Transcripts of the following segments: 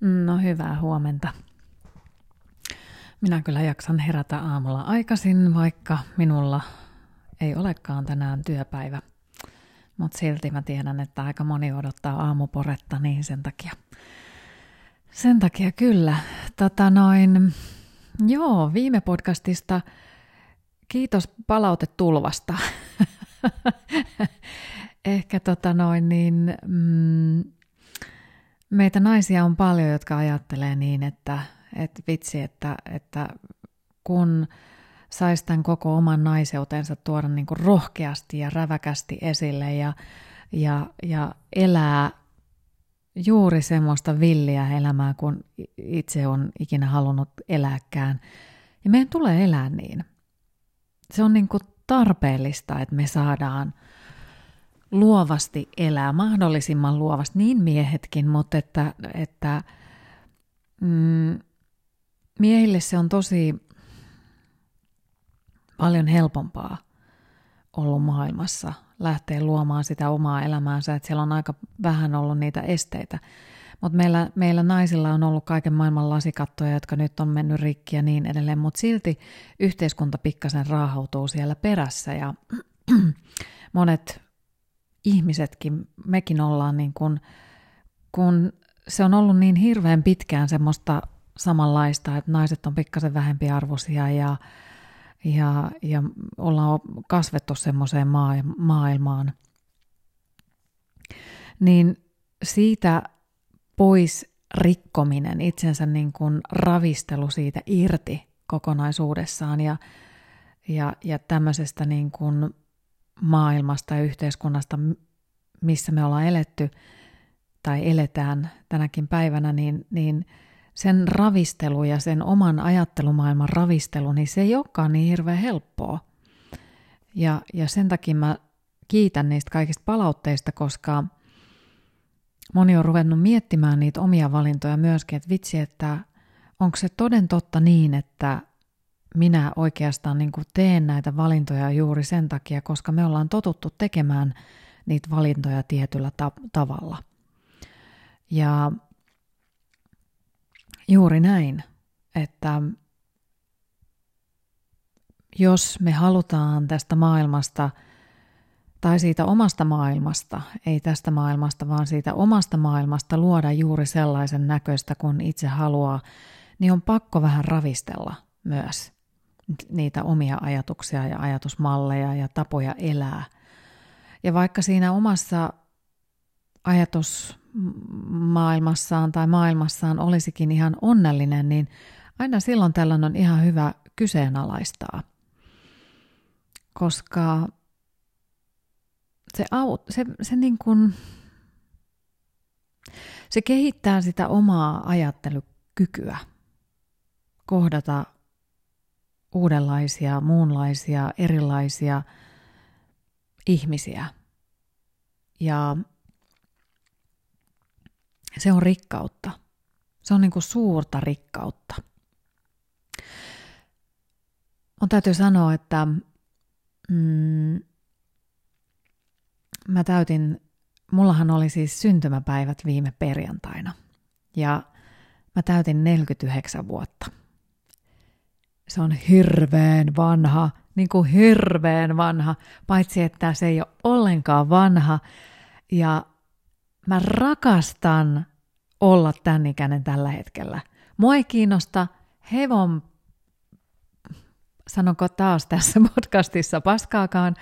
No hyvää huomenta. Minä kyllä jaksan herätä aamulla aikaisin, vaikka minulla ei olekaan tänään työpäivä. Mutta silti mä tiedän, että aika moni odottaa aamuporetta, niin sen takia. Sen takia kyllä. Tota noin, joo, viime podcastista kiitos palautetulvasta. Ehkä tota noin, niin mm, Meitä naisia on paljon, jotka ajattelee niin, että, että vitsi, että, että kun saisi tämän koko oman naiseutensa tuoda niin kuin rohkeasti ja räväkästi esille ja, ja, ja elää juuri semmoista villiä elämää, kun itse on ikinä halunnut elääkään. Ja meidän tulee elää niin. Se on niin kuin tarpeellista, että me saadaan – luovasti elää, mahdollisimman luovasti, niin miehetkin, mutta että, että mm, miehille se on tosi paljon helpompaa ollut maailmassa lähteä luomaan sitä omaa elämäänsä, että siellä on aika vähän ollut niitä esteitä. Mutta meillä, meillä naisilla on ollut kaiken maailman lasikattoja, jotka nyt on mennyt rikki ja niin edelleen, mutta silti yhteiskunta pikkasen raahautuu siellä perässä ja monet ihmisetkin, mekin ollaan niin kuin, kun se on ollut niin hirveän pitkään semmoista samanlaista, että naiset on pikkasen vähempi arvoisia ja, ja, ja ollaan kasvettu semmoiseen maailmaan, niin siitä pois rikkominen, itsensä niin kuin ravistelu siitä irti kokonaisuudessaan ja, ja, ja tämmöisestä niin kuin maailmasta ja yhteiskunnasta, missä me ollaan eletty tai eletään tänäkin päivänä, niin, niin sen ravistelu ja sen oman ajattelumaailman ravistelu, niin se ei olekaan niin hirveän helppoa. Ja, ja sen takia mä kiitän niistä kaikista palautteista, koska moni on ruvennut miettimään niitä omia valintoja myöskin, että vitsi, että onko se toden totta niin, että minä oikeastaan niin kuin teen näitä valintoja juuri sen takia, koska me ollaan totuttu tekemään niitä valintoja tietyllä ta- tavalla. Ja juuri näin, että jos me halutaan tästä maailmasta tai siitä omasta maailmasta, ei tästä maailmasta, vaan siitä omasta maailmasta luoda juuri sellaisen näköistä, kun itse haluaa, niin on pakko vähän ravistella myös niitä omia ajatuksia ja ajatusmalleja ja tapoja elää. Ja vaikka siinä omassa ajatusmaailmassaan tai maailmassaan olisikin ihan onnellinen, niin aina silloin tällöin on ihan hyvä kyseenalaistaa. Koska se, aut, se, se, niin kuin, se kehittää sitä omaa ajattelukykyä kohdata uudenlaisia, muunlaisia, erilaisia ihmisiä. Ja se on rikkautta. Se on niin kuin suurta rikkautta. On täytyy sanoa, että mm, mä täytin, mullahan oli siis syntymäpäivät viime perjantaina. Ja mä täytin 49 vuotta se on hirveän vanha, niin kuin hirveän vanha, paitsi että se ei ole ollenkaan vanha. Ja mä rakastan olla tämän ikäinen tällä hetkellä. Mua ei kiinnosta hevon, sanonko taas tässä podcastissa paskaakaan,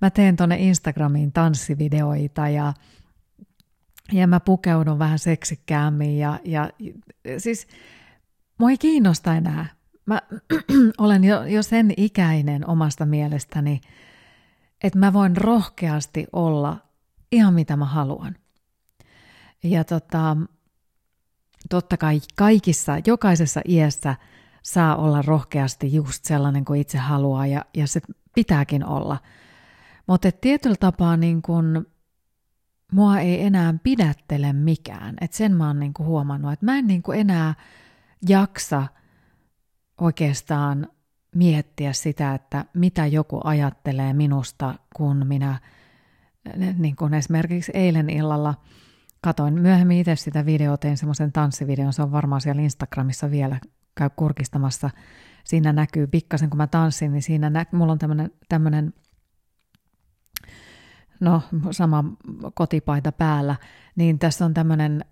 mä teen tuonne Instagramiin tanssivideoita ja, ja mä pukeudun vähän seksikkäämmin ja, ja siis mua ei kiinnosta enää mä olen jo, jo sen ikäinen omasta mielestäni, että mä voin rohkeasti olla ihan mitä mä haluan. Ja tota, totta kai kaikissa, jokaisessa iässä saa olla rohkeasti just sellainen kuin itse haluaa ja, ja se pitääkin olla. Mutta tietyllä tapaa niin kun, mua ei enää pidättele mikään. Et sen mä oon niin huomannut, että mä en niin enää jaksa – oikeastaan miettiä sitä, että mitä joku ajattelee minusta, kun minä, niin kuin esimerkiksi eilen illalla katoin myöhemmin itse sitä videota, tein semmoisen tanssivideon, se on varmaan siellä Instagramissa vielä, käy kurkistamassa. Siinä näkyy pikkasen, kun mä tanssin, niin siinä nä- mulla on tämmöinen, tämmöinen no sama kotipaita päällä, niin tässä on tämmöinen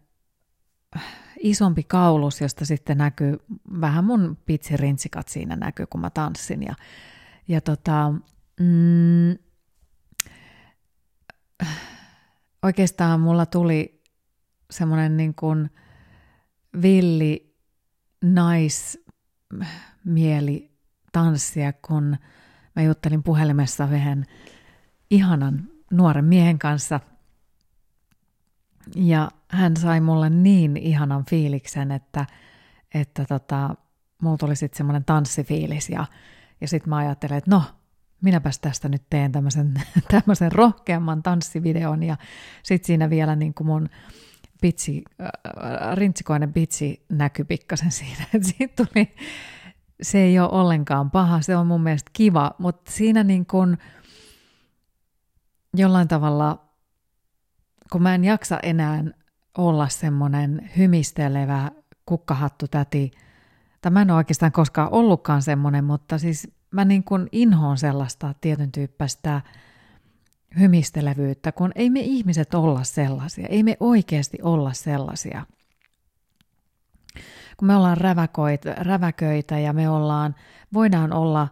isompi kaulus, josta sitten näkyy vähän mun pitsirintsikat siinä näkyy, kun mä tanssin. Ja, ja tota, mm, oikeastaan mulla tuli semmoinen niin kuin villi naismieli tanssia, kun mä juttelin puhelimessa vähän ihanan nuoren miehen kanssa. Ja hän sai mulle niin ihanan fiiliksen, että, että tota, mulla tuli sitten semmoinen tanssifiilis ja, ja sitten mä ajattelin, että no, minäpäs tästä nyt teen tämmöisen, tämmöisen rohkeamman tanssivideon. Ja sitten siinä vielä niin kuin mun pitsi, äh, rintsikoinen pitsi näkyi pikkasen siinä, että siitä tuli, se ei ole ollenkaan paha, se on mun mielestä kiva, mutta siinä niin kuin jollain tavalla, kun mä en jaksa enää olla semmoinen hymistelevä kukkahattu täti, tai mä en ole oikeastaan koskaan ollutkaan semmoinen, mutta siis mä niin kuin inhoon sellaista tietyn tyyppistä hymistelevyyttä, kun ei me ihmiset olla sellaisia, ei me oikeasti olla sellaisia. Kun me ollaan räväköitä, räväköitä ja me ollaan, voidaan olla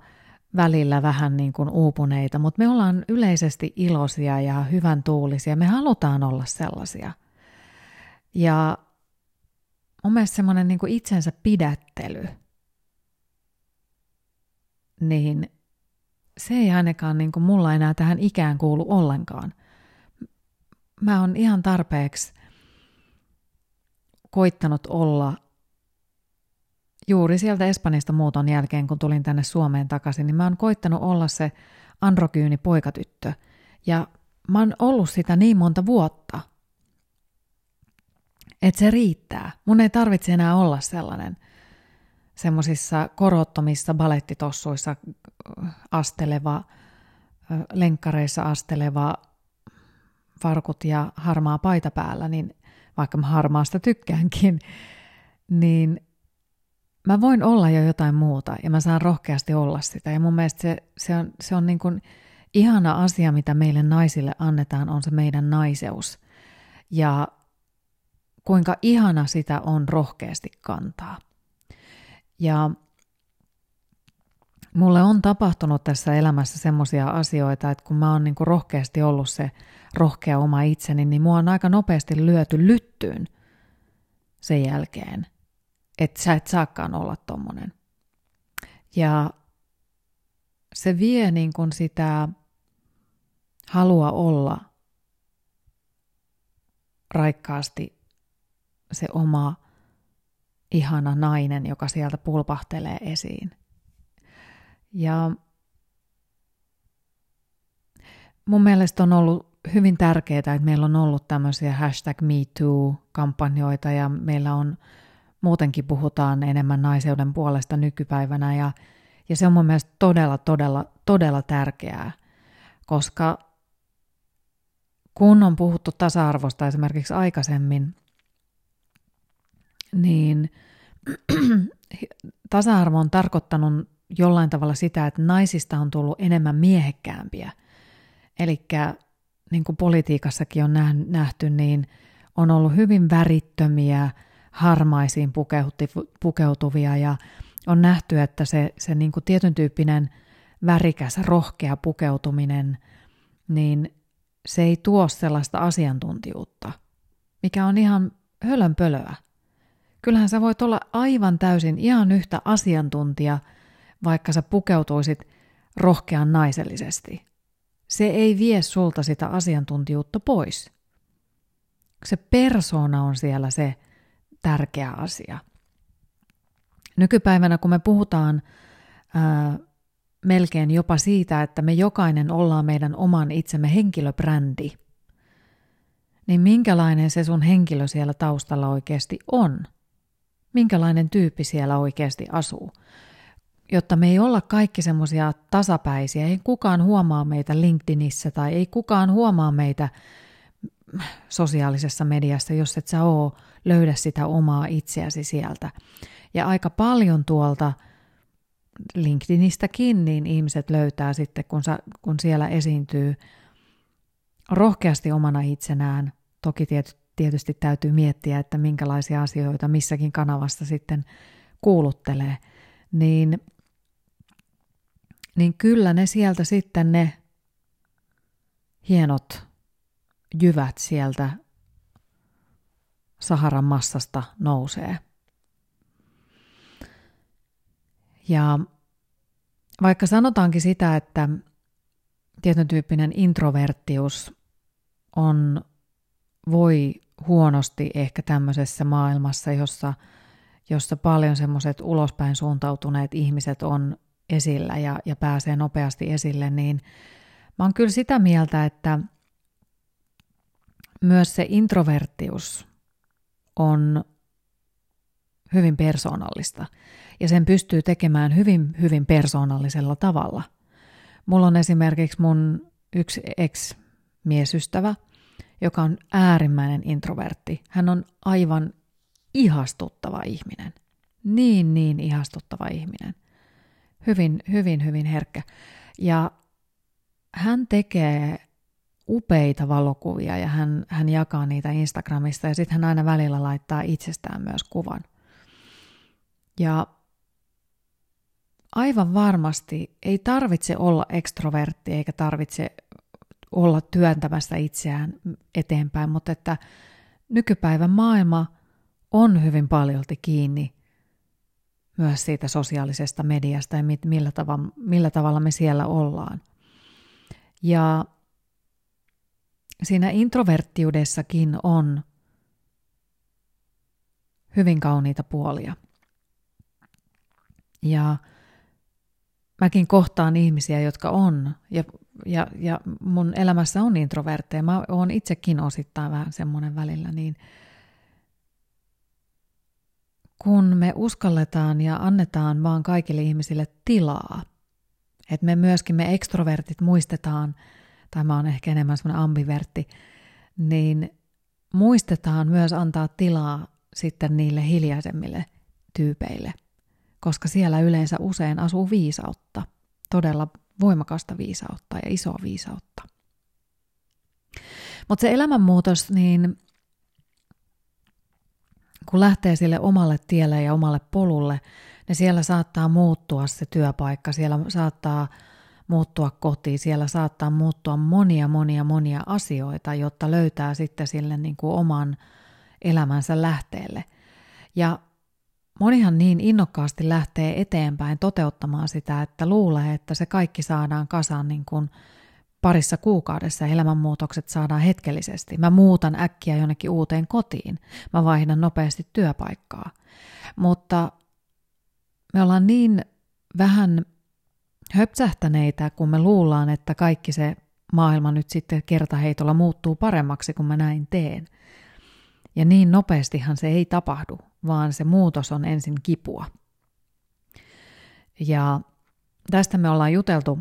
välillä vähän niin kuin uupuneita, mutta me ollaan yleisesti iloisia ja hyvän tuulisia, me halutaan olla sellaisia. Ja mun mielestä semmoinen niin itsensä pidättely – niin se ei ainakaan niin kuin mulla enää tähän ikään kuulu ollenkaan. Mä oon ihan tarpeeksi koittanut olla juuri sieltä Espanjasta muuton jälkeen, kun tulin tänne Suomeen takaisin, niin mä oon koittanut olla se androkyyni poikatyttö. Ja mä oon ollut sitä niin monta vuotta, että se riittää. Mun ei tarvitse enää olla sellainen – semmoisissa korottomissa balettitossuissa asteleva, lenkkareissa asteleva farkut ja harmaa paita päällä, niin vaikka mä harmaasta tykkäänkin, niin mä voin olla jo jotain muuta ja mä saan rohkeasti olla sitä. Ja mun mielestä se, se on, se on niin kuin ihana asia, mitä meille naisille annetaan, on se meidän naiseus. Ja kuinka ihana sitä on rohkeasti kantaa. Ja mulle on tapahtunut tässä elämässä semmoisia asioita, että kun mä oon niin rohkeasti ollut se rohkea oma itseni, niin mua on aika nopeasti lyöty lyttyyn sen jälkeen, että sä et saakaan olla tommonen. Ja se vie niin kuin sitä halua olla raikkaasti se oma ihana nainen, joka sieltä pulpahtelee esiin. Ja mun mielestä on ollut hyvin tärkeää, että meillä on ollut tämmöisiä hashtag MeToo-kampanjoita ja meillä on muutenkin puhutaan enemmän naiseuden puolesta nykypäivänä ja, ja se on mun mielestä todella, todella, todella tärkeää, koska kun on puhuttu tasa-arvosta esimerkiksi aikaisemmin, niin tasa-arvo on tarkoittanut jollain tavalla sitä, että naisista on tullut enemmän miehekkäämpiä. Eli niin kuin politiikassakin on nähty, niin on ollut hyvin värittömiä, harmaisiin pukeutuvia ja on nähty, että se, se niin kuin tietyn tyyppinen värikäs, rohkea pukeutuminen, niin se ei tuo sellaista asiantuntijuutta, mikä on ihan hölönpölöä. Kyllähän sä voit olla aivan täysin ihan yhtä asiantuntija, vaikka sä pukeutuisit rohkean naisellisesti. Se ei vie sulta sitä asiantuntijuutta pois. Se persona on siellä se tärkeä asia. Nykypäivänä, kun me puhutaan ää, melkein jopa siitä, että me jokainen ollaan meidän oman itsemme henkilöbrändi, niin minkälainen se sun henkilö siellä taustalla oikeasti on – minkälainen tyyppi siellä oikeasti asuu. Jotta me ei olla kaikki semmoisia tasapäisiä, ei kukaan huomaa meitä LinkedInissä tai ei kukaan huomaa meitä sosiaalisessa mediassa, jos et sä oo löydä sitä omaa itseäsi sieltä. Ja aika paljon tuolta LinkedInistäkin, niin ihmiset löytää sitten, kun, sa, kun siellä esiintyy rohkeasti omana itsenään. Toki tietysti täytyy miettiä, että minkälaisia asioita missäkin kanavassa sitten kuuluttelee. Niin, niin kyllä ne sieltä sitten ne hienot jyvät sieltä Saharan massasta nousee. Ja vaikka sanotaankin sitä, että tietyn tyyppinen introverttius on, voi huonosti ehkä tämmöisessä maailmassa, jossa, jossa paljon semmoiset ulospäin suuntautuneet ihmiset on esillä ja, ja pääsee nopeasti esille, niin mä oon kyllä sitä mieltä, että myös se introverttius on hyvin persoonallista ja sen pystyy tekemään hyvin, hyvin persoonallisella tavalla. Mulla on esimerkiksi mun yksi ex-miesystävä, joka on äärimmäinen introvertti. Hän on aivan ihastuttava ihminen. Niin, niin ihastuttava ihminen. Hyvin, hyvin, hyvin herkkä. Ja hän tekee upeita valokuvia ja hän, hän jakaa niitä Instagramista ja sitten hän aina välillä laittaa itsestään myös kuvan. Ja aivan varmasti ei tarvitse olla ekstrovertti eikä tarvitse olla työntämässä itseään eteenpäin, mutta että nykypäivän maailma on hyvin paljolti kiinni myös siitä sosiaalisesta mediasta ja millä, tavalla, millä tavalla me siellä ollaan. Ja siinä introverttiudessakin on hyvin kauniita puolia. Ja mäkin kohtaan ihmisiä, jotka on, ja, ja, ja mun elämässä on introvertteja. Mä oon itsekin osittain vähän semmoinen välillä, niin kun me uskalletaan ja annetaan vaan kaikille ihmisille tilaa, että me myöskin me ekstrovertit muistetaan, tai mä oon ehkä enemmän semmoinen ambivertti, niin muistetaan myös antaa tilaa sitten niille hiljaisemmille tyypeille, koska siellä yleensä usein asuu viisautta, todella voimakasta viisautta ja isoa viisautta. Mutta se elämänmuutos, niin kun lähtee sille omalle tielle ja omalle polulle, niin siellä saattaa muuttua se työpaikka, siellä saattaa muuttua kotiin, siellä saattaa muuttua monia, monia, monia asioita, jotta löytää sitten sille niin kuin oman elämänsä lähteelle. Ja monihan niin innokkaasti lähtee eteenpäin toteuttamaan sitä, että luulee, että se kaikki saadaan kasaan niin kuin parissa kuukaudessa elämänmuutokset saadaan hetkellisesti. Mä muutan äkkiä jonnekin uuteen kotiin. Mä vaihdan nopeasti työpaikkaa. Mutta me ollaan niin vähän höpsähtäneitä, kun me luullaan, että kaikki se maailma nyt sitten kertaheitolla muuttuu paremmaksi, kun mä näin teen. Ja niin nopeastihan se ei tapahdu, vaan se muutos on ensin kipua. Ja tästä me ollaan juteltu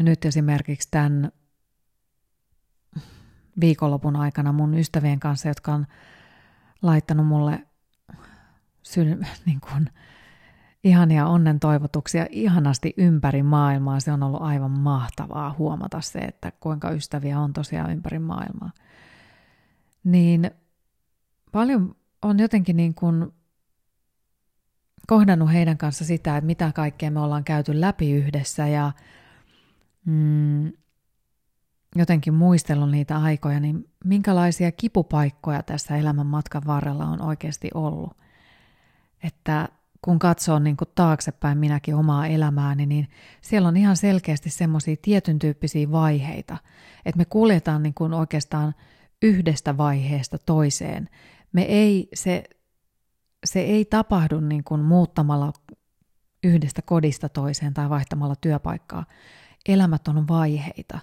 nyt esimerkiksi tämän viikonlopun aikana mun ystävien kanssa, jotka on laittanut mulle syl- niin kuin, ihania onnen toivotuksia ihanasti ympäri maailmaa. Se on ollut aivan mahtavaa huomata se, että kuinka ystäviä on tosiaan ympäri maailmaa. Niin paljon on jotenkin niin kuin kohdannut heidän kanssa sitä, että mitä kaikkea me ollaan käyty läpi yhdessä ja mm, jotenkin muistellut niitä aikoja, niin minkälaisia kipupaikkoja tässä elämän matkan varrella on oikeasti ollut. Että kun katsoo niin kuin taaksepäin minäkin omaa elämääni, niin siellä on ihan selkeästi semmoisia tietyn tyyppisiä vaiheita, että me kuljetaan niin kuin oikeastaan yhdestä vaiheesta toiseen. Me ei, se, se ei tapahdu niin kuin muuttamalla yhdestä kodista toiseen tai vaihtamalla työpaikkaa. Elämät on vaiheita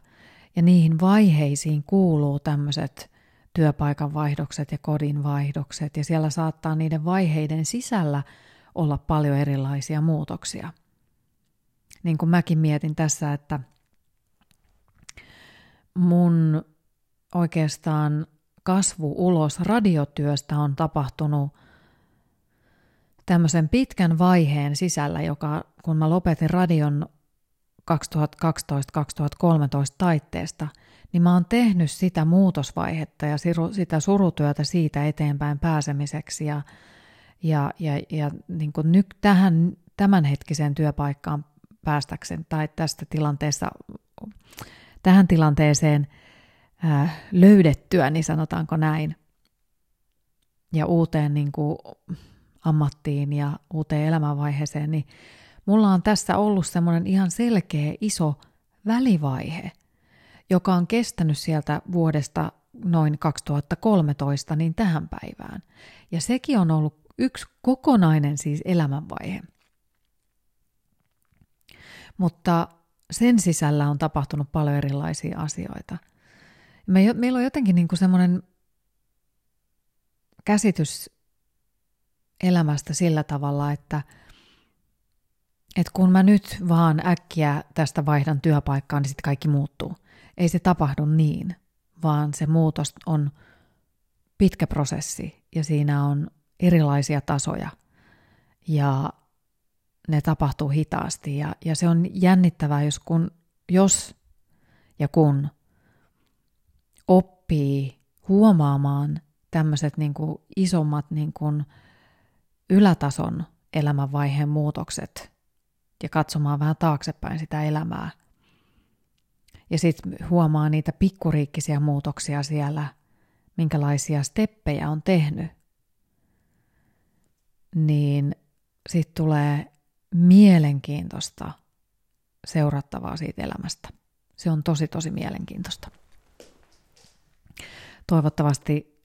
ja niihin vaiheisiin kuuluu tämmöiset työpaikan vaihdokset ja kodin vaihdokset ja siellä saattaa niiden vaiheiden sisällä – olla paljon erilaisia muutoksia. Niin kuin mäkin mietin tässä, että mun oikeastaan kasvu ulos radiotyöstä on tapahtunut tämmöisen pitkän vaiheen sisällä, joka kun mä lopetin radion 2012-2013 taitteesta, niin mä oon tehnyt sitä muutosvaihetta ja sitä surutyötä siitä eteenpäin pääsemiseksi ja, ja, ja, ja niin kuin nyt tähän tämänhetkiseen työpaikkaan päästäkseen tai tästä tilanteessa, tähän tilanteeseen löydettyä, niin sanotaanko näin, ja uuteen niin kuin, ammattiin ja uuteen elämänvaiheeseen, niin mulla on tässä ollut semmoinen ihan selkeä iso välivaihe, joka on kestänyt sieltä vuodesta noin 2013 niin tähän päivään. Ja sekin on ollut yksi kokonainen siis elämänvaihe. Mutta sen sisällä on tapahtunut paljon erilaisia asioita. Me, meillä on jotenkin niin semmoinen käsitys elämästä sillä tavalla, että, että kun mä nyt vaan äkkiä tästä vaihdan työpaikkaan, niin sitten kaikki muuttuu. Ei se tapahdu niin, vaan se muutos on pitkä prosessi ja siinä on erilaisia tasoja ja ne tapahtuu hitaasti ja, ja se on jännittävää, jos, kun, jos ja kun oppii huomaamaan tämmöiset niin isommat niin kuin ylätason elämänvaiheen muutokset ja katsomaan vähän taaksepäin sitä elämää. Ja sitten huomaa niitä pikkuriikkisiä muutoksia siellä, minkälaisia steppejä on tehnyt. Niin sitten tulee mielenkiintoista seurattavaa siitä elämästä. Se on tosi tosi mielenkiintoista. Toivottavasti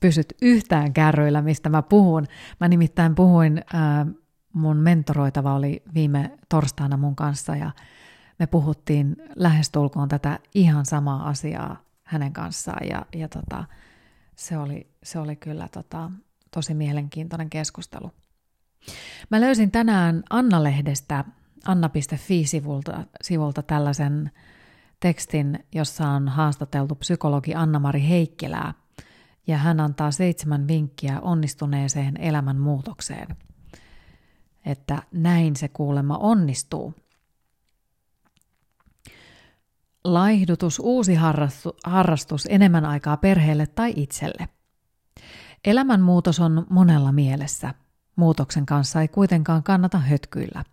pysyt yhtään kärryillä, mistä mä puhun. Mä nimittäin puhuin, mun mentoroitava oli viime torstaina mun kanssa ja me puhuttiin lähestulkoon tätä ihan samaa asiaa hänen kanssaan ja, ja tota, se, oli, se oli kyllä tota, tosi mielenkiintoinen keskustelu. Mä löysin tänään Anna-lehdestä anna.fi-sivulta sivulta tällaisen tekstin, jossa on haastateltu psykologi Anna-Mari Heikkilää – ja hän antaa seitsemän vinkkiä onnistuneeseen elämänmuutokseen. Että näin se kuulemma onnistuu. Laihdutus uusi harrastus enemmän aikaa perheelle tai itselle. Elämänmuutos on monella mielessä. Muutoksen kanssa ei kuitenkaan kannata hötkyillä.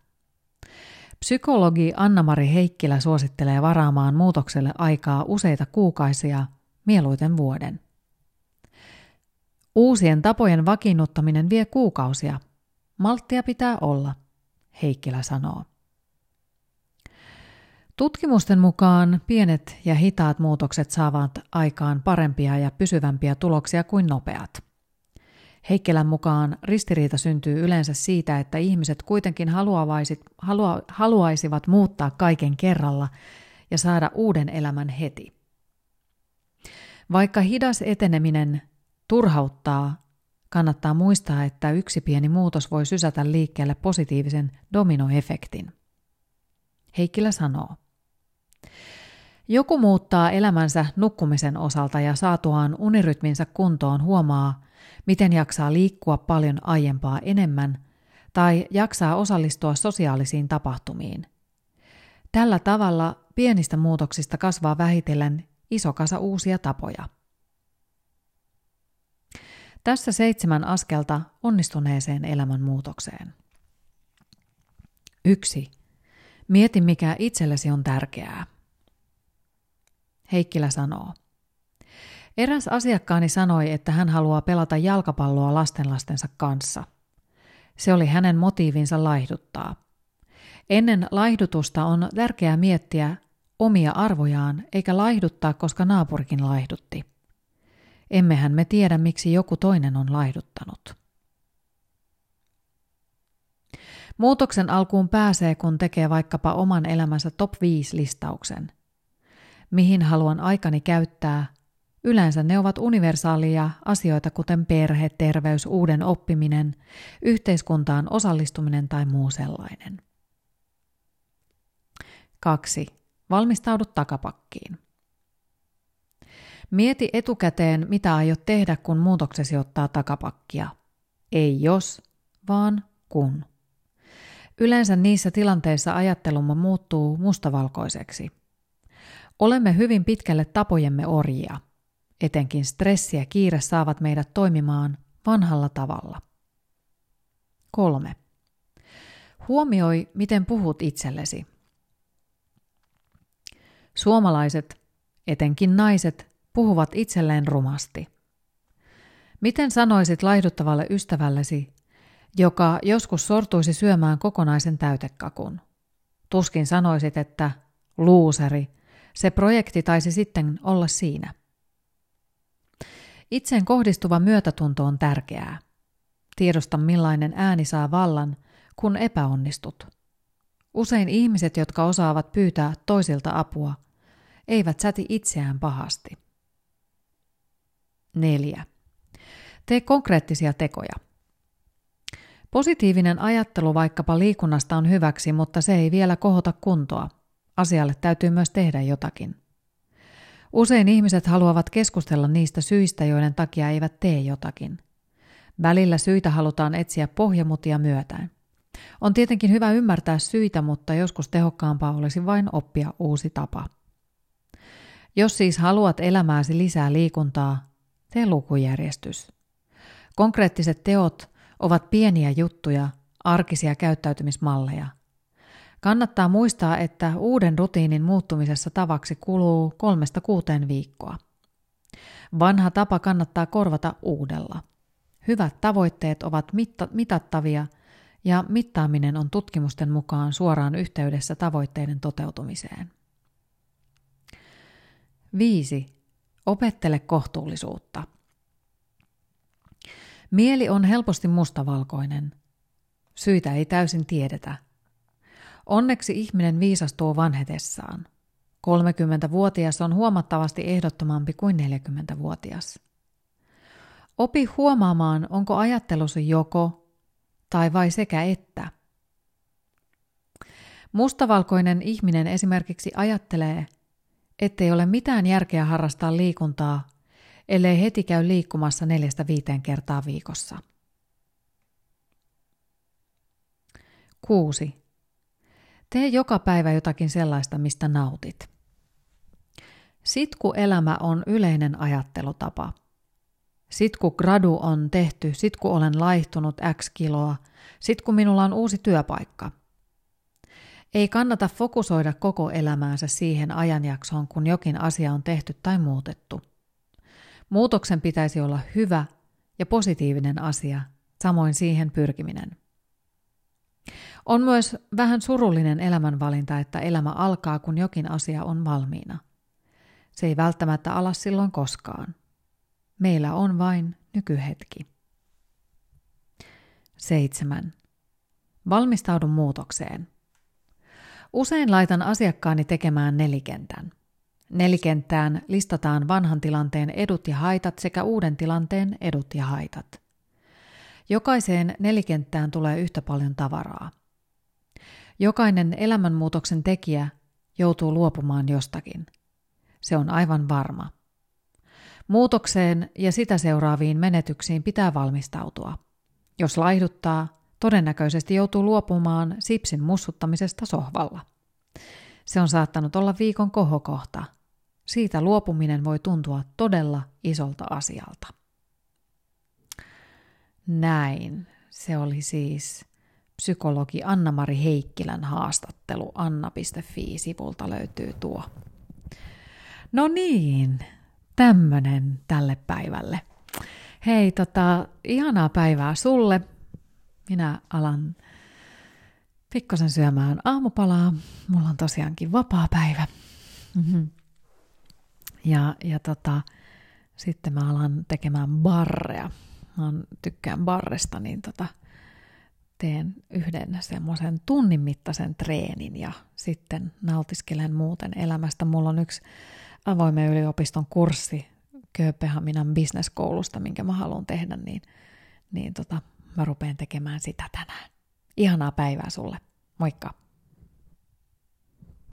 Psykologi Anna-Mari Heikkilä suosittelee varaamaan muutokselle aikaa useita kuukausia, mieluiten vuoden. Uusien tapojen vakiinnuttaminen vie kuukausia. Malttia pitää olla, Heikkilä sanoo. Tutkimusten mukaan pienet ja hitaat muutokset saavat aikaan parempia ja pysyvämpiä tuloksia kuin nopeat. Heikkilän mukaan ristiriita syntyy yleensä siitä, että ihmiset kuitenkin halua, haluaisivat muuttaa kaiken kerralla ja saada uuden elämän heti. Vaikka hidas eteneminen turhauttaa, kannattaa muistaa, että yksi pieni muutos voi sysätä liikkeelle positiivisen dominoefektin. Heikkilä sanoo. Joku muuttaa elämänsä nukkumisen osalta ja saatuaan unirytminsä kuntoon huomaa, miten jaksaa liikkua paljon aiempaa enemmän tai jaksaa osallistua sosiaalisiin tapahtumiin. Tällä tavalla pienistä muutoksista kasvaa vähitellen iso kasa uusia tapoja. Tässä seitsemän askelta onnistuneeseen elämänmuutokseen. 1. Mieti, mikä itsellesi on tärkeää. Heikkilä sanoo. Eräs asiakkaani sanoi, että hän haluaa pelata jalkapalloa lastenlastensa kanssa. Se oli hänen motiivinsa laihduttaa. Ennen laihdutusta on tärkeää miettiä omia arvojaan eikä laihduttaa, koska naapurikin laihdutti. Emmehän me tiedä, miksi joku toinen on laihduttanut. Muutoksen alkuun pääsee, kun tekee vaikkapa oman elämänsä top 5 listauksen. Mihin haluan aikani käyttää? Yleensä ne ovat universaalia asioita kuten perhe, terveys, uuden oppiminen, yhteiskuntaan osallistuminen tai muu sellainen. 2. Valmistaudu takapakkiin. Mieti etukäteen, mitä aiot tehdä, kun muutoksesi ottaa takapakkia. Ei jos, vaan kun. Yleensä niissä tilanteissa ajattelumme muuttuu mustavalkoiseksi. Olemme hyvin pitkälle tapojemme orjia. Etenkin stressi ja kiire saavat meidät toimimaan vanhalla tavalla. 3. Huomioi, miten puhut itsellesi. Suomalaiset, etenkin naiset, puhuvat itselleen rumasti. Miten sanoisit laihduttavalle ystävällesi, joka joskus sortuisi syömään kokonaisen täytekakun? Tuskin sanoisit, että luuseri, se projekti taisi sitten olla siinä. Itseen kohdistuva myötätunto on tärkeää. Tiedosta millainen ääni saa vallan, kun epäonnistut. Usein ihmiset, jotka osaavat pyytää toisilta apua, eivät säti itseään pahasti. 4. Tee konkreettisia tekoja. Positiivinen ajattelu vaikkapa liikunnasta on hyväksi, mutta se ei vielä kohota kuntoa. Asialle täytyy myös tehdä jotakin. Usein ihmiset haluavat keskustella niistä syistä, joiden takia eivät tee jotakin. Välillä syitä halutaan etsiä pohjamutia myötäin. On tietenkin hyvä ymmärtää syitä, mutta joskus tehokkaampaa olisi vain oppia uusi tapa. Jos siis haluat elämääsi lisää liikuntaa, tee lukujärjestys. Konkreettiset teot ovat pieniä juttuja, arkisia käyttäytymismalleja. Kannattaa muistaa, että uuden rutiinin muuttumisessa tavaksi kuluu kolmesta kuuteen viikkoa. Vanha tapa kannattaa korvata uudella. Hyvät tavoitteet ovat mitattavia ja mittaaminen on tutkimusten mukaan suoraan yhteydessä tavoitteiden toteutumiseen. 5. Opettele kohtuullisuutta. Mieli on helposti mustavalkoinen. Syitä ei täysin tiedetä. Onneksi ihminen viisastuu vanhetessaan. 30-vuotias on huomattavasti ehdottomampi kuin 40-vuotias. Opi huomaamaan, onko ajattelusi joko tai vai sekä että. Mustavalkoinen ihminen esimerkiksi ajattelee, ettei ole mitään järkeä harrastaa liikuntaa, ellei heti käy liikkumassa neljästä viiteen kertaa viikossa. 6. Tee joka päivä jotakin sellaista, mistä nautit. Sitku-elämä on yleinen ajattelutapa. Sitku gradu on tehty, sit kun olen laihtunut X kiloa, sit kun minulla on uusi työpaikka – ei kannata fokusoida koko elämäänsä siihen ajanjaksoon, kun jokin asia on tehty tai muutettu. Muutoksen pitäisi olla hyvä ja positiivinen asia, samoin siihen pyrkiminen. On myös vähän surullinen elämänvalinta, että elämä alkaa, kun jokin asia on valmiina. Se ei välttämättä ala silloin koskaan. Meillä on vain nykyhetki. 7. Valmistaudu muutokseen. Usein laitan asiakkaani tekemään nelikentän. Nelikenttään listataan vanhan tilanteen edut ja haitat sekä uuden tilanteen edut ja haitat. Jokaiseen nelikenttään tulee yhtä paljon tavaraa. Jokainen elämänmuutoksen tekijä joutuu luopumaan jostakin. Se on aivan varma. Muutokseen ja sitä seuraaviin menetyksiin pitää valmistautua. Jos laihduttaa, Todennäköisesti joutuu luopumaan sipsin mussuttamisesta sohvalla. Se on saattanut olla viikon kohokohta. Siitä luopuminen voi tuntua todella isolta asialta. Näin. Se oli siis psykologi Anna-Mari Heikkilän haastattelu. Anna.fi-sivulta löytyy tuo. No niin, tämmönen tälle päivälle. Hei, tota, ihanaa päivää sulle. Minä alan pikkosen syömään aamupalaa. Mulla on tosiaankin vapaa päivä. Mm-hmm. Ja, ja tota, sitten mä alan tekemään barreja. Mä tykkään barresta, niin tota, teen yhden semmoisen tunnin mittaisen treenin ja sitten nautiskelen muuten elämästä. Mulla on yksi avoimen yliopiston kurssi Kööpenhaminan bisneskoulusta, minkä mä haluan tehdä, niin, niin tota, mä rupean tekemään sitä tänään. Ihanaa päivää sulle. Moikka!